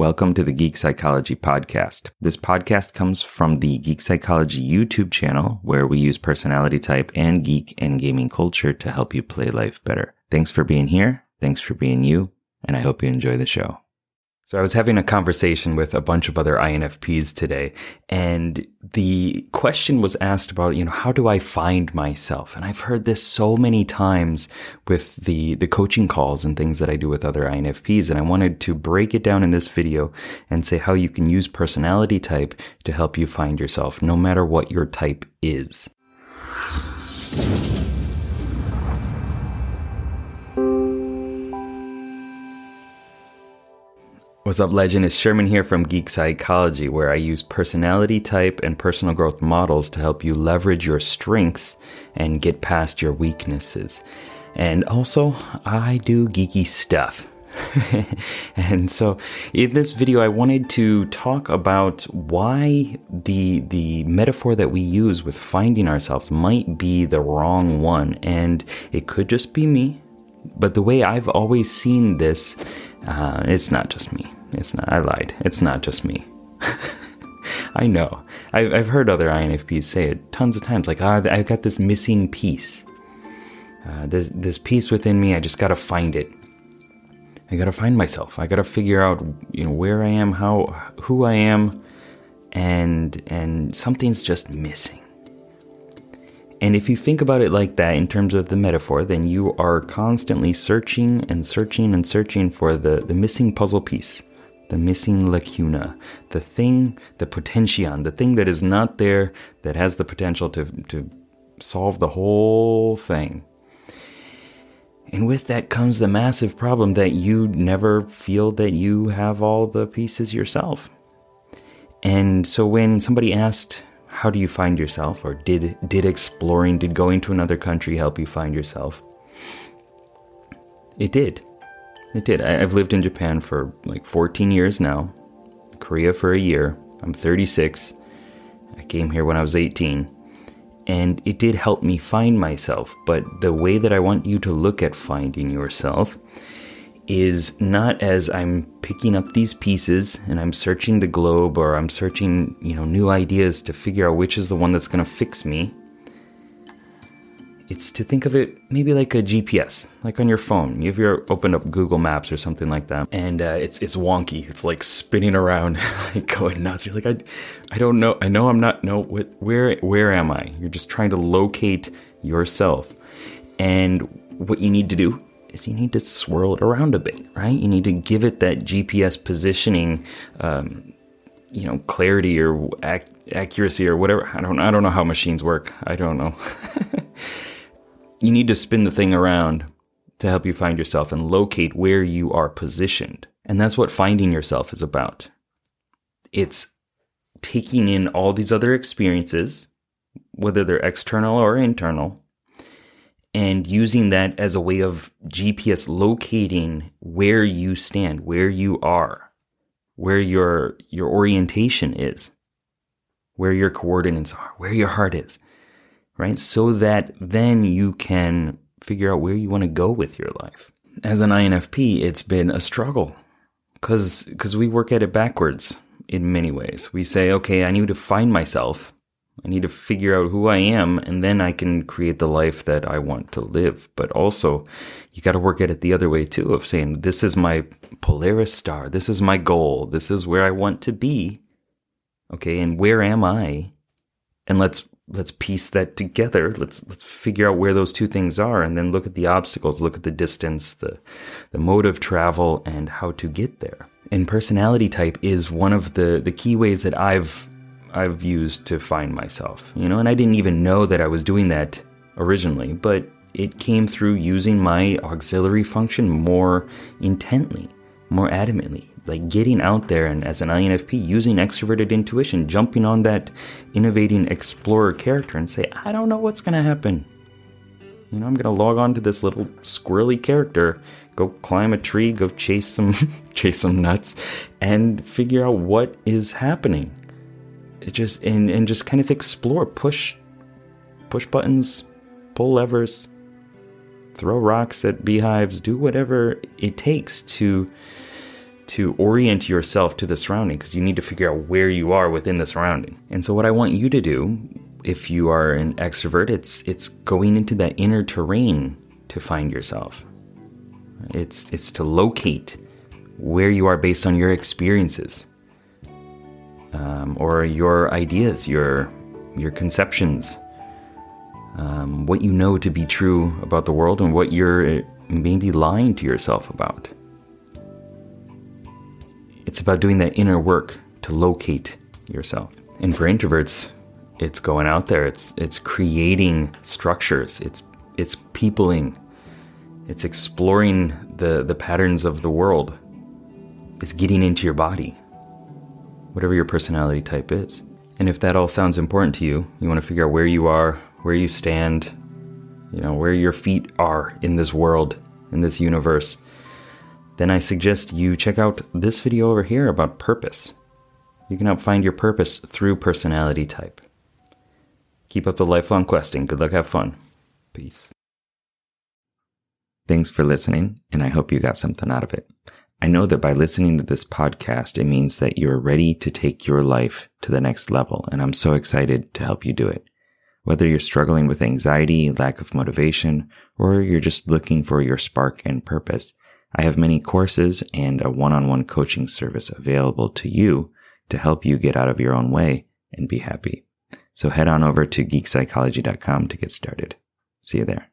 Welcome to the Geek Psychology Podcast. This podcast comes from the Geek Psychology YouTube channel, where we use personality type and geek and gaming culture to help you play life better. Thanks for being here. Thanks for being you. And I hope you enjoy the show. So I was having a conversation with a bunch of other INFPs today, and the question was asked about, you know, how do I find myself? And I've heard this so many times with the, the coaching calls and things that I do with other INFPs. And I wanted to break it down in this video and say how you can use personality type to help you find yourself, no matter what your type is. What's up, legend? It's Sherman here from Geek Psychology, where I use personality type and personal growth models to help you leverage your strengths and get past your weaknesses. And also, I do geeky stuff. and so in this video I wanted to talk about why the the metaphor that we use with finding ourselves might be the wrong one and it could just be me but the way I've always seen this, uh, it's not just me. It's not. I lied. It's not just me. I know. I've, I've heard other INFPs say it tons of times. Like, ah, I've got this missing piece. Uh, this this piece within me. I just gotta find it. I gotta find myself. I gotta figure out, you know, where I am, how, who I am, and and something's just missing. And if you think about it like that in terms of the metaphor, then you are constantly searching and searching and searching for the, the missing puzzle piece, the missing lacuna, the thing, the potentian, the thing that is not there that has the potential to, to solve the whole thing. And with that comes the massive problem that you never feel that you have all the pieces yourself. And so when somebody asked how do you find yourself or did did exploring did going to another country help you find yourself it did it did. I, i've lived in japan for like 14 years now. Korea for a year. I'm 36 i came here when i was 18 and it did help me find myself. But the way that i want you to look at finding yourself is not as I'm picking up these pieces and I'm searching the globe or I'm searching, you know, new ideas to figure out which is the one that's going to fix me. It's to think of it maybe like a GPS, like on your phone. You've ever opened up Google Maps or something like that, and uh, it's it's wonky. It's like spinning around, like going nuts. You're like, I, I don't know. I know I'm not. No, what, where where am I? You're just trying to locate yourself, and what you need to do is you need to swirl it around a bit, right? You need to give it that GPS positioning, um, you know, clarity or ac- accuracy or whatever. I don't, I don't know how machines work. I don't know. you need to spin the thing around to help you find yourself and locate where you are positioned. And that's what finding yourself is about. It's taking in all these other experiences, whether they're external or internal, and using that as a way of GPS locating where you stand, where you are, where your your orientation is, where your coordinates are, where your heart is, right? So that then you can figure out where you want to go with your life. As an INFP, it's been a struggle cuz cuz we work at it backwards in many ways. We say, "Okay, I need to find myself." I need to figure out who I am and then I can create the life that I want to live. But also, you got to work at it the other way too of saying, this is my Polaris star. This is my goal. This is where I want to be. Okay. And where am I? And let's, let's piece that together. Let's, let's figure out where those two things are and then look at the obstacles, look at the distance, the, the mode of travel and how to get there. And personality type is one of the, the key ways that I've I've used to find myself, you know, and I didn't even know that I was doing that originally, but it came through using my auxiliary function more intently, more adamantly, like getting out there and as an INFP using extroverted intuition, jumping on that innovating explorer character and say, I don't know what's going to happen. You know, I'm going to log on to this little squirrely character, go climb a tree, go chase some chase some nuts and figure out what is happening it just and and just kind of explore, push push buttons, pull levers, throw rocks at beehives, do whatever it takes to to orient yourself to the surrounding because you need to figure out where you are within the surrounding. And so what I want you to do if you are an extrovert, it's it's going into that inner terrain to find yourself. It's it's to locate where you are based on your experiences, um, or your ideas, your your conceptions, um, what you know to be true about the world, and what you're maybe lying to yourself about. It's about doing that inner work to locate yourself. And for introverts, it's going out there. It's it's creating structures. It's it's peopling. It's exploring the the patterns of the world. It's getting into your body. Whatever your personality type is. And if that all sounds important to you, you want to figure out where you are, where you stand, you know, where your feet are in this world, in this universe, then I suggest you check out this video over here about purpose. You can help find your purpose through personality type. Keep up the lifelong questing. Good luck, have fun. Peace. Thanks for listening, and I hope you got something out of it. I know that by listening to this podcast, it means that you're ready to take your life to the next level, and I'm so excited to help you do it. Whether you're struggling with anxiety, lack of motivation, or you're just looking for your spark and purpose, I have many courses and a one-on-one coaching service available to you to help you get out of your own way and be happy. So head on over to geekpsychology.com to get started. See you there.